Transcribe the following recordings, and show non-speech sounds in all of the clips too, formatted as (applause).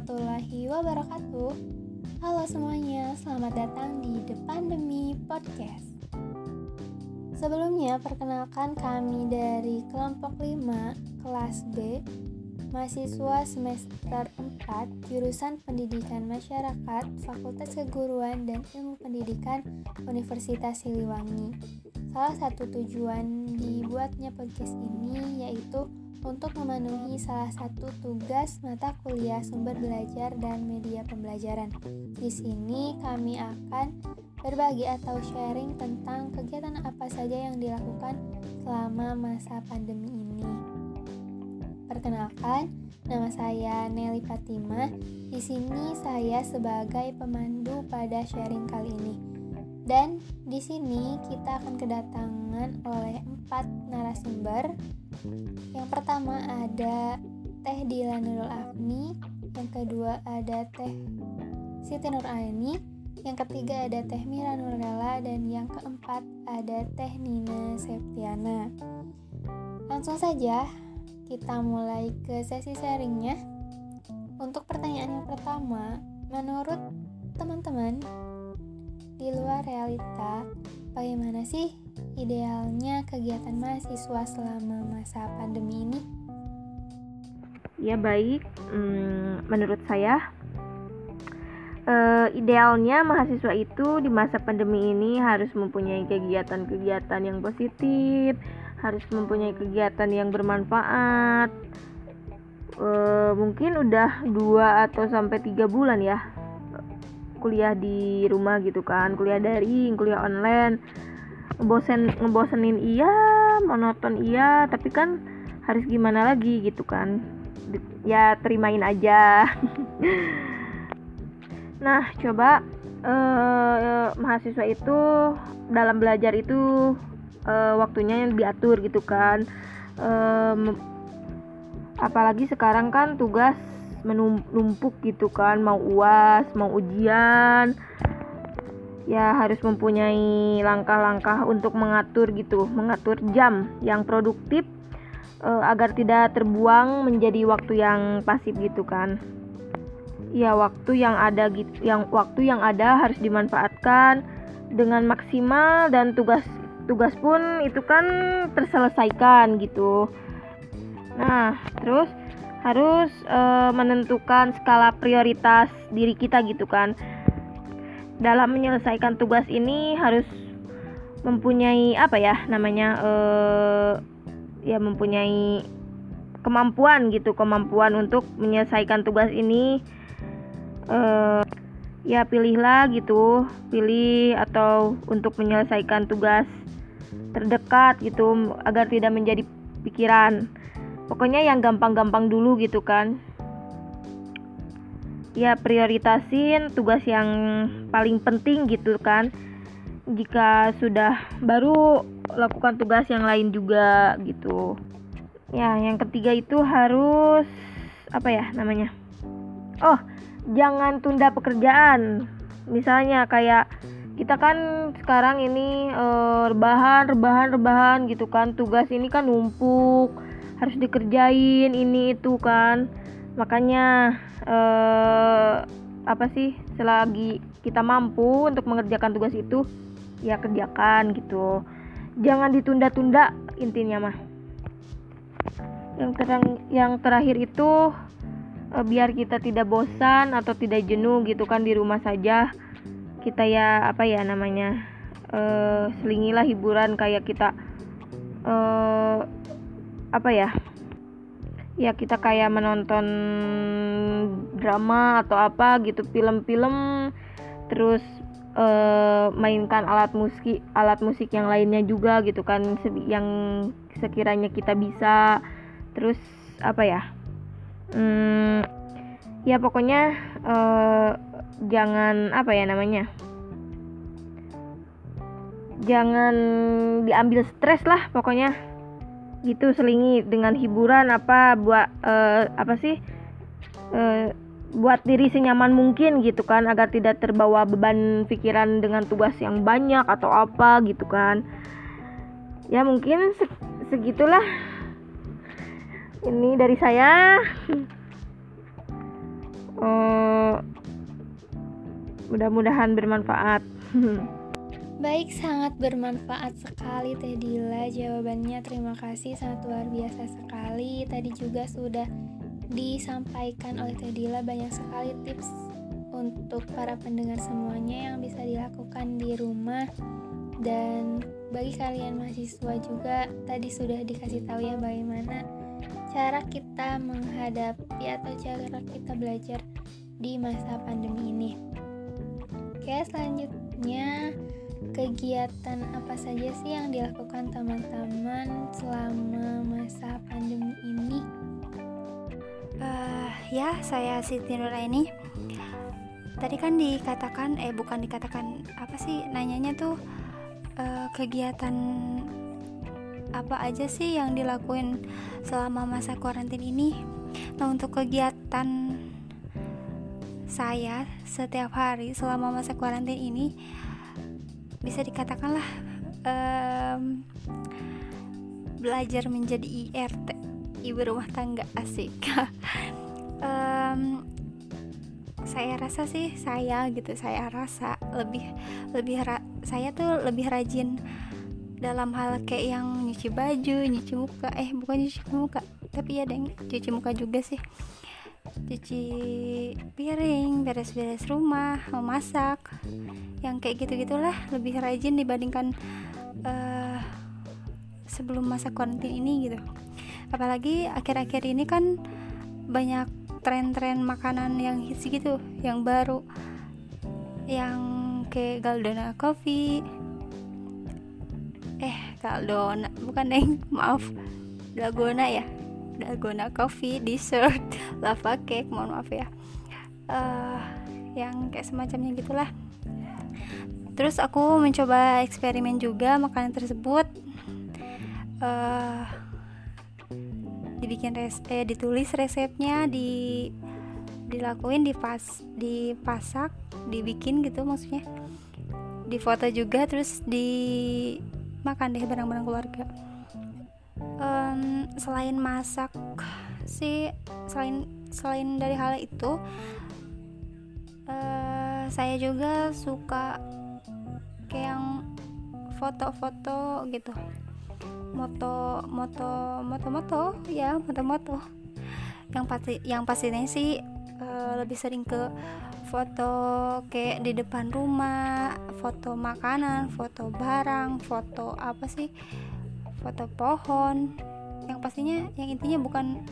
warahmatullahi wabarakatuh. Halo semuanya, selamat datang di The Pandemi Podcast. Sebelumnya, perkenalkan kami dari kelompok 5 kelas B, mahasiswa semester 4, jurusan Pendidikan Masyarakat, Fakultas Keguruan dan Ilmu Pendidikan Universitas Siliwangi. Salah satu tujuan dibuatnya podcast ini yaitu untuk memenuhi salah satu tugas mata kuliah sumber belajar dan media pembelajaran. Di sini kami akan berbagi atau sharing tentang kegiatan apa saja yang dilakukan selama masa pandemi ini. Perkenalkan, nama saya Nelly Fatima. Di sini saya sebagai pemandu pada sharing kali ini. Dan di sini kita akan kedatangan oleh empat narasumber yang pertama ada Teh Dila Nurul Afni, yang kedua ada Teh Siti Nur Aini, yang ketiga ada Teh Mira Nurlela dan yang keempat ada Teh Nina Septiana. Langsung saja kita mulai ke sesi sharingnya. Untuk pertanyaan yang pertama, menurut teman-teman di luar realita, bagaimana sih idealnya kegiatan mahasiswa selama masa pandemi ini? Ya baik, hmm, menurut saya uh, idealnya mahasiswa itu di masa pandemi ini harus mempunyai kegiatan-kegiatan yang positif, harus mempunyai kegiatan yang bermanfaat. Uh, mungkin udah dua atau sampai tiga bulan ya kuliah di rumah gitu kan, kuliah daring, kuliah online. Ngebosen ngebosenin iya monoton iya tapi kan harus gimana lagi gitu kan. Ya terimain aja. (laughs) Nah coba eh, mahasiswa itu dalam belajar itu eh, waktunya yang diatur gitu kan. Eh, apalagi sekarang kan tugas menumpuk gitu kan mau uas mau ujian ya harus mempunyai langkah-langkah untuk mengatur gitu, mengatur jam yang produktif uh, agar tidak terbuang menjadi waktu yang pasif gitu kan. Ya waktu yang ada gitu, yang waktu yang ada harus dimanfaatkan dengan maksimal dan tugas tugas pun itu kan terselesaikan gitu. Nah, terus harus uh, menentukan skala prioritas diri kita gitu kan. Dalam menyelesaikan tugas ini harus mempunyai apa ya namanya uh, ya mempunyai kemampuan gitu kemampuan untuk menyelesaikan tugas ini. Uh, ya pilihlah gitu pilih atau untuk menyelesaikan tugas terdekat gitu agar tidak menjadi pikiran pokoknya yang gampang-gampang dulu gitu kan. Ya prioritasin tugas yang paling penting gitu kan. Jika sudah baru lakukan tugas yang lain juga gitu. Ya yang ketiga itu harus apa ya namanya? Oh jangan tunda pekerjaan. Misalnya kayak kita kan sekarang ini e, rebahan rebahan rebahan gitu kan. Tugas ini kan numpuk harus dikerjain ini itu kan. Makanya eh, apa sih selagi kita mampu untuk mengerjakan tugas itu ya kerjakan gitu. Jangan ditunda-tunda intinya mah. Yang terang yang terakhir itu eh, biar kita tidak bosan atau tidak jenuh gitu kan di rumah saja. Kita ya apa ya namanya eh, selingilah hiburan kayak kita eh, apa ya? Ya kita kayak menonton drama atau apa gitu film-film terus uh, mainkan alat musik alat musik yang lainnya juga gitu kan yang sekiranya kita bisa. Terus apa ya? Hmm, ya pokoknya uh, jangan apa ya namanya? Jangan diambil stres lah pokoknya gitu selingi dengan hiburan apa buat uh, apa sih uh, buat diri senyaman mungkin gitu kan agar tidak terbawa beban pikiran dengan tugas yang banyak atau apa gitu kan. Ya mungkin segitulah. Ini dari saya. Uh, mudah-mudahan bermanfaat (laughs) Baik, sangat bermanfaat sekali Teh Dila jawabannya. Terima kasih, sangat luar biasa sekali. Tadi juga sudah disampaikan oleh Teh Dila banyak sekali tips untuk para pendengar semuanya yang bisa dilakukan di rumah dan bagi kalian mahasiswa juga tadi sudah dikasih tahu ya bagaimana cara kita menghadapi atau cara kita belajar di masa pandemi ini. Oke, selanjutnya kegiatan apa saja sih yang dilakukan teman-teman selama masa pandemi ini? Uh, ya, saya Siti ini. Tadi kan dikatakan, eh bukan dikatakan apa sih nanyanya tuh uh, kegiatan apa aja sih yang dilakuin selama masa karantin ini? Nah untuk kegiatan saya setiap hari selama masa karantin ini bisa dikatakanlah um, belajar menjadi IRT ibu rumah tangga asik. (laughs) Um, saya rasa sih saya gitu saya rasa lebih lebih ra, saya tuh lebih rajin dalam hal kayak yang nyuci baju nyuci muka eh bukan nyuci muka tapi ya deng cuci muka juga sih cuci piring, beres-beres rumah, memasak, yang kayak gitu-gitulah lebih rajin dibandingkan uh, sebelum masa karantina ini gitu. Apalagi akhir-akhir ini kan banyak tren-tren makanan yang hits gitu, yang baru, yang kayak Galdona Coffee, eh Galdona bukan neng maaf Dalgona ya dalgona coffee dessert. (laughs) Lava cake mohon maaf ya. Uh, yang kayak semacamnya gitulah. Terus aku mencoba eksperimen juga makanan tersebut. Uh, dibikin res eh ditulis resepnya di dilakuin pas dipasak dibikin gitu maksudnya. Difoto juga terus dimakan deh barang-barang keluarga um, selain masak sih selain selain dari hal itu uh, saya juga suka kayak yang foto-foto gitu. Moto moto moto moto ya moto moto yang pasti yang pastinya sih uh, lebih sering ke foto kayak di depan rumah foto makanan foto barang foto apa sih foto pohon. Yang pastinya yang intinya bukan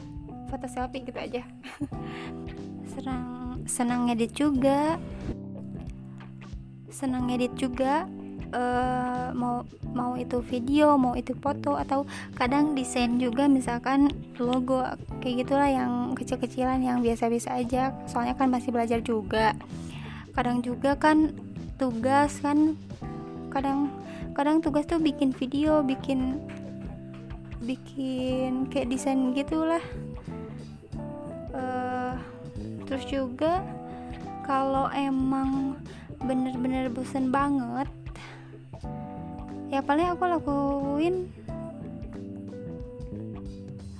foto selfie gitu aja. (laughs) Senang senang ngedit juga. Senang ngedit juga uh, mau mau itu video mau itu foto atau kadang desain juga misalkan logo kayak gitulah yang kecil-kecilan yang biasa-biasa aja. Soalnya kan masih belajar juga. Kadang juga kan tugas kan kadang kadang tugas tuh bikin video bikin bikin kayak desain gitulah. Uh, terus juga kalau emang bener-bener bosen banget ya paling aku lakuin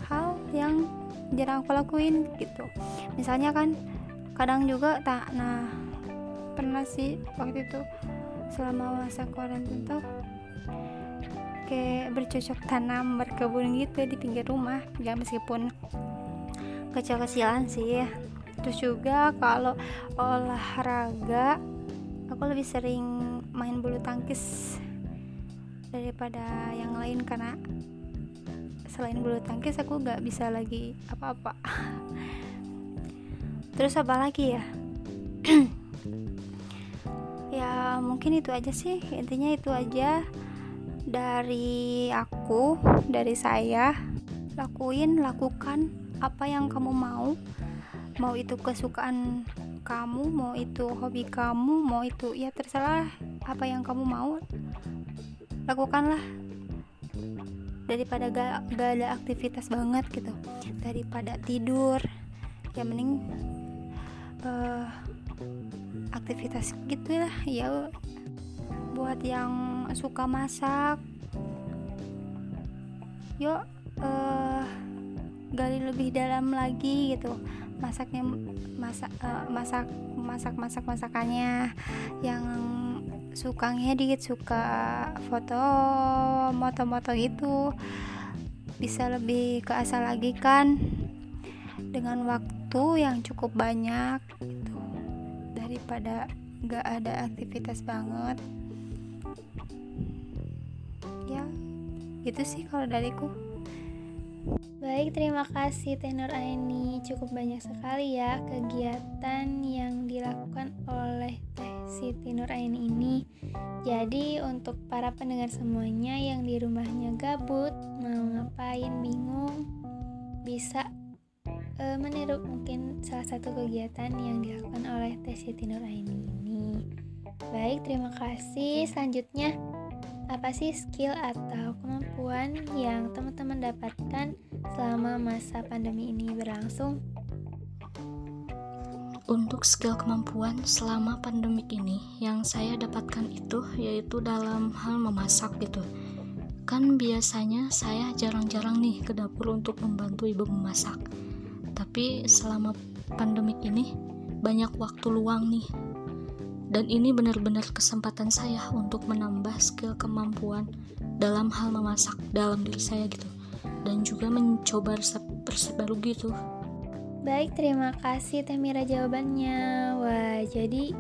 hal yang jarang aku lakuin gitu. Misalnya kan kadang juga tak nah pernah sih waktu itu selama masa karantina tuh kayak bercocok tanam berkebun gitu di pinggir rumah. Ya meskipun kecil-kecilan sih ya. Terus juga kalau olahraga aku lebih sering main bulu tangkis daripada yang lain karena selain bulu tangkis aku gak bisa lagi apa-apa. (laughs) Terus apa lagi ya? (clears throat) Ya mungkin itu aja sih. Intinya itu aja dari aku dari saya lakuin lakukan apa yang kamu mau. Mau itu kesukaan kamu mau itu hobi kamu mau itu ya terserah apa yang kamu mau. Lakukanlah. Daripada gak, gak ada aktivitas banget gitu. Daripada tidur ya mending uh, aktivitas gitu lah ya buat yang suka masak yuk uh, gali lebih dalam lagi gitu. Masaknya masak uh, masak masak masak masakannya. Yang suka ngedit suka foto moto-moto gitu. Bisa lebih ke asal lagi kan? Dengan waktu yang cukup banyak gitu. Daripada gak ada aktivitas banget ya gitu sih kalau dariku Baik, terima kasih Tenor Aini. Cukup banyak sekali ya kegiatan yang dilakukan oleh Teh Siti Nur Aini ini. Jadi untuk para pendengar semuanya yang di rumahnya gabut, mau ngapain bingung, bisa uh, meniru mungkin salah satu kegiatan yang dilakukan oleh Teh Siti Nur Aini ini. Baik, terima kasih. Selanjutnya apa sih skill atau kemampuan yang teman-teman dapatkan selama masa pandemi ini berlangsung? Untuk skill kemampuan selama pandemi ini yang saya dapatkan itu yaitu dalam hal memasak gitu. Kan biasanya saya jarang-jarang nih ke dapur untuk membantu ibu memasak. Tapi selama pandemi ini banyak waktu luang nih dan ini benar-benar kesempatan saya untuk menambah skill kemampuan dalam hal memasak dalam diri saya gitu. Dan juga mencoba resep-resep baru gitu. Baik terima kasih Temira jawabannya. Wah jadi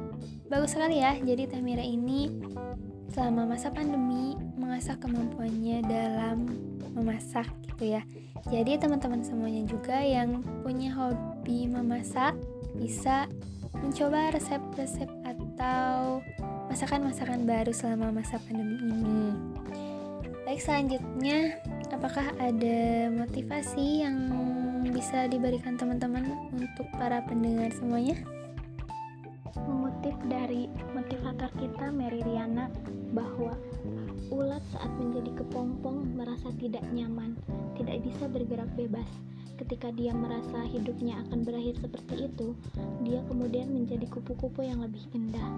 bagus sekali ya. Jadi Temira ini selama masa pandemi mengasah kemampuannya dalam memasak gitu ya. Jadi teman-teman semuanya juga yang punya hobi memasak bisa mencoba resep-resep atau masakan-masakan baru selama masa pandemi ini. Baik, selanjutnya, apakah ada motivasi yang bisa diberikan teman-teman untuk para pendengar semuanya? Mengutip dari motivator kita Mary Riana bahwa ulat saat menjadi kepompong merasa tidak nyaman, tidak bisa bergerak bebas Ketika dia merasa hidupnya akan berakhir seperti itu, dia kemudian menjadi kupu-kupu yang lebih indah.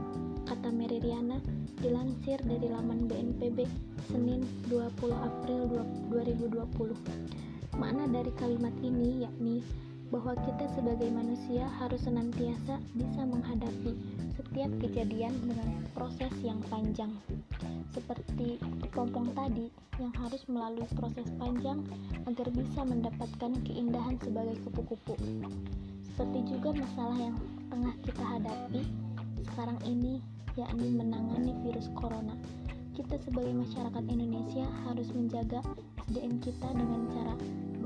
Kata Mary Riana, dilansir dari laman BNPB Senin 20 April 2020. Makna dari kalimat ini yakni bahwa kita sebagai manusia harus senantiasa bisa menghadapi setiap kejadian dengan proses yang panjang. Seperti pompong tadi yang harus melalui proses panjang agar bisa mendapatkan keindahan sebagai kupu-kupu. Seperti juga masalah yang tengah kita hadapi sekarang ini yakni menangani virus corona. Kita sebagai masyarakat Indonesia harus menjaga SDM kita dengan cara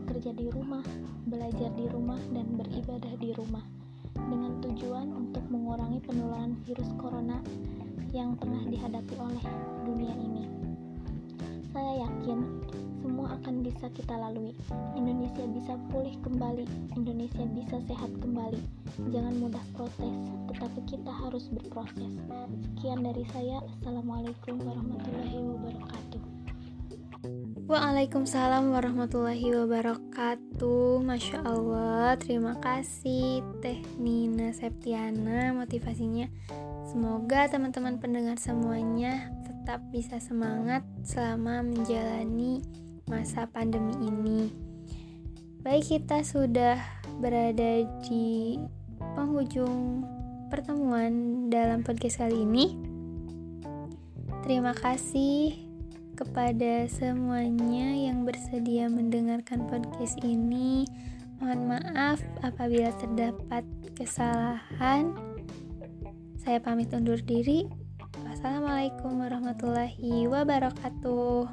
bekerja di rumah, belajar di rumah, dan beribadah di rumah dengan tujuan untuk mengurangi penularan virus corona yang tengah dihadapi oleh dunia ini. Saya yakin semua akan bisa kita lalui. Indonesia bisa pulih kembali, Indonesia bisa sehat kembali. Jangan mudah protes, tetapi kita harus berproses. Sekian dari saya. Assalamualaikum warahmatullahi wabarakatuh. Waalaikumsalam warahmatullahi wabarakatuh. Masya Allah Terima kasih Teh Nina Septiana Motivasinya. Semoga teman-teman pendengar semuanya Tetap bisa semangat Selama menjalani masa pandemi ini. Baik kita sudah berada di penghujung pertemuan dalam podcast kali ini. Terima kasih kepada semuanya yang bersedia mendengarkan podcast ini. Mohon maaf apabila terdapat kesalahan. Saya pamit undur diri. Wassalamualaikum warahmatullahi wabarakatuh.